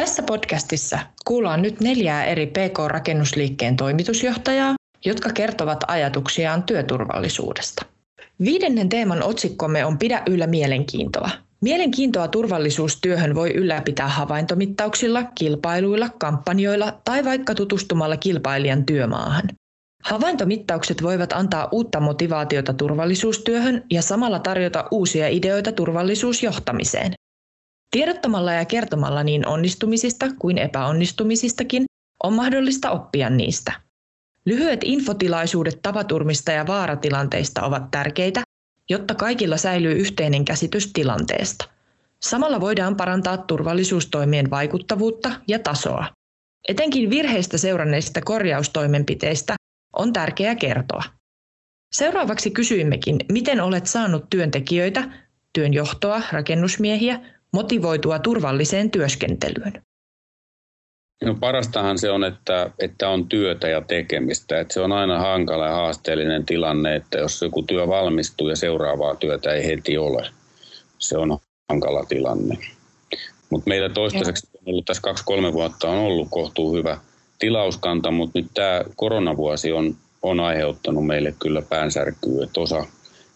Tässä podcastissa kuullaan nyt neljää eri PK-rakennusliikkeen toimitusjohtajaa, jotka kertovat ajatuksiaan työturvallisuudesta. Viidennen teeman otsikkomme on Pidä yllä mielenkiintoa. Mielenkiintoa turvallisuustyöhön voi ylläpitää havaintomittauksilla, kilpailuilla, kampanjoilla tai vaikka tutustumalla kilpailijan työmaahan. Havaintomittaukset voivat antaa uutta motivaatiota turvallisuustyöhön ja samalla tarjota uusia ideoita turvallisuusjohtamiseen. Tiedottamalla ja kertomalla niin onnistumisista kuin epäonnistumisistakin on mahdollista oppia niistä. Lyhyet infotilaisuudet tapaturmista ja vaaratilanteista ovat tärkeitä, jotta kaikilla säilyy yhteinen käsitys tilanteesta. Samalla voidaan parantaa turvallisuustoimien vaikuttavuutta ja tasoa. Etenkin virheistä seuranneista korjaustoimenpiteistä on tärkeää kertoa. Seuraavaksi kysyimmekin, miten olet saanut työntekijöitä, työnjohtoa, rakennusmiehiä motivoitua turvalliseen työskentelyyn? No parastahan se on, että, että on työtä ja tekemistä. Että se on aina hankala ja haasteellinen tilanne, että jos joku työ valmistuu ja seuraavaa työtä ei heti ole. Se on hankala tilanne. Mutta meillä toistaiseksi on ollut tässä kaksi-kolme vuotta on ollut kohtuu hyvä tilauskanta, mutta nyt tämä koronavuosi on, on aiheuttanut meille kyllä päänsärkyä. Että osa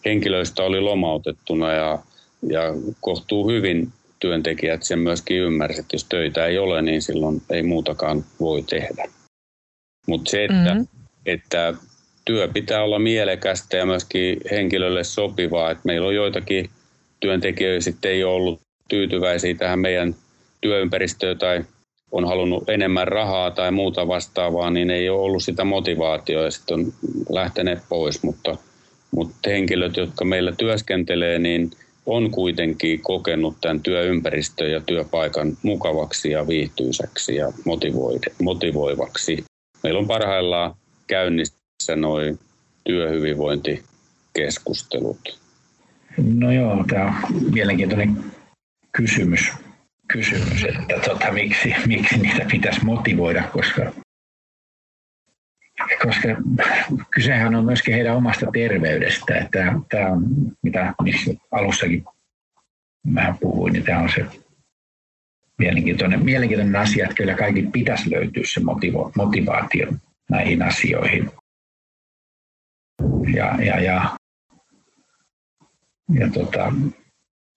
henkilöistä oli lomautettuna ja, ja kohtuu hyvin työntekijät sen myöskin ymmärsivät, että jos töitä ei ole, niin silloin ei muutakaan voi tehdä. Mutta se, että, mm-hmm. että työ pitää olla mielekästä ja myöskin henkilölle sopivaa, että meillä on joitakin työntekijöitä sitten ei ole ollut tyytyväisiä tähän meidän työympäristöön tai on halunnut enemmän rahaa tai muuta vastaavaa, niin ei ole ollut sitä motivaatiota ja sitten on lähteneet pois, mutta, mutta henkilöt, jotka meillä työskentelee, niin – on kuitenkin kokenut tämän työympäristön ja työpaikan mukavaksi ja viihtyiseksi ja motivoivaksi. Meillä on parhaillaan käynnissä noin työhyvinvointikeskustelut. No joo, tämä on mielenkiintoinen kysymys, kysymys että tota, miksi, miksi niitä pitäisi motivoida, koska koska kysehän on myöskin heidän omasta terveydestä. Että tämä on, mitä alussakin vähän puhuin, niin tämä on se mielenkiintoinen, mielenkiintoinen asia, että kyllä kaikki pitäisi löytyä se motivo, motivaatio näihin asioihin. Ja, ja, ja, ja tota,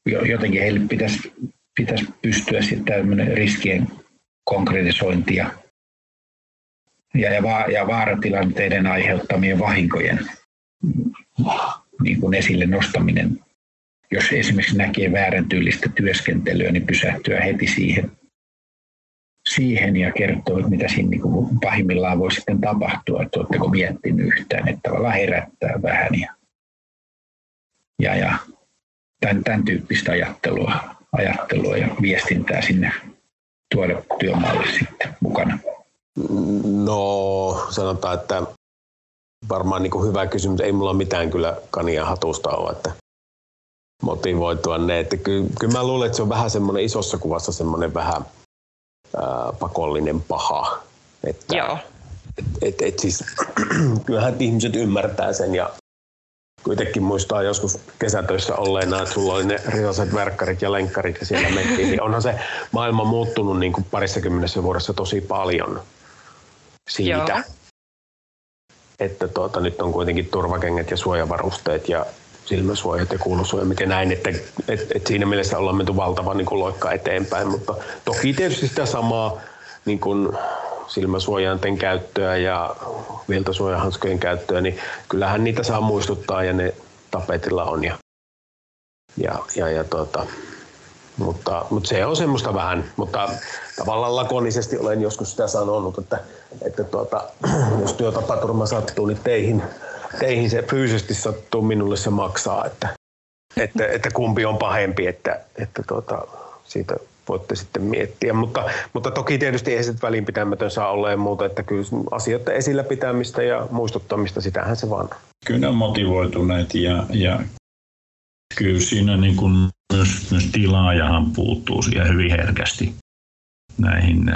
jotenkin heille pitäisi, pitäisi pystyä sitten riskien konkretisointia ja, ja, va, ja vaaratilanteiden aiheuttamien vahinkojen niin kuin esille nostaminen. Jos esimerkiksi näkee väärän tyylistä työskentelyä, niin pysähtyä heti siihen, siihen ja kertoo, mitä siinä niin kuin pahimmillaan voi sitten tapahtua, että oletteko miettinyt yhtään, että tavallaan herättää vähän ja, ja, ja tämän, tämän tyyppistä ajattelua, ajattelua ja viestintää sinne tuoda työmaalle sitten mukana. No sanotaan, että varmaan niin kuin hyvä kysymys. Ei mulla mitään kyllä kania hatusta ole, että motivoitua ne. Että kyllä, kyllä mä luulen, että se on vähän semmoinen isossa kuvassa semmoinen vähän ää, pakollinen paha. Että, Joo. Et, et, et siis, kyllähän ihmiset ymmärtää sen ja kuitenkin muistaa joskus kesätöissä olleena, että sulla oli ne risaset verkkarit ja lenkkarit ja siellä mentiin, niin onhan se maailma muuttunut niin kuin parissa vuodessa tosi paljon siitä. Joo. Että tuota, nyt on kuitenkin turvakengät ja suojavarusteet ja silmäsuojat ja kuulusuojat ja näin, että et, et siinä mielessä ollaan menty valtava niin kuin loikka eteenpäin, mutta toki tietysti sitä samaa niin kuin silmäsuojainten käyttöä ja viltasuojahanskojen käyttöä, niin kyllähän niitä saa muistuttaa ja ne tapetilla on. Ja, ja, ja, ja tuota, mutta, mutta se on semmoista vähän, mutta tavallaan lakonisesti olen joskus sitä sanonut, että, että tuota, jos työtapaturma sattuu, niin teihin, teihin se fyysisesti sattuu, minulle se maksaa, että, että, että kumpi on pahempi, että, että tuota, siitä voitte sitten miettiä. Mutta, mutta toki tietysti ei se välinpitämätön saa olla ja muuta, että kyllä asioiden esillä pitämistä ja muistuttamista, sitähän se vaan. Kyllä motivoituneet ja, ja kyllä siinä niin kuin myös, myös tilaajahan puuttuu siihen hyvin herkästi näihin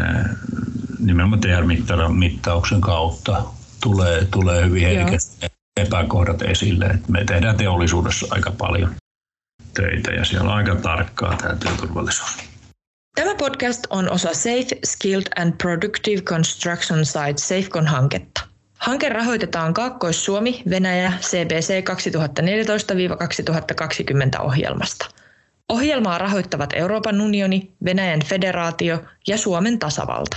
nimenomaan TR-mittauksen kautta tulee, tulee hyvin herkästi Joo. epäkohdat esille. että me tehdään teollisuudessa aika paljon töitä ja siellä on aika tarkkaa tämä työturvallisuus. Tämä podcast on osa Safe, Skilled and Productive Construction Site SafeCon-hanketta. Hanke rahoitetaan Kaakkois-Suomi, Venäjä, CBC 2014-2020 ohjelmasta. Ohjelmaa rahoittavat Euroopan unioni, Venäjän federaatio ja Suomen tasavalta.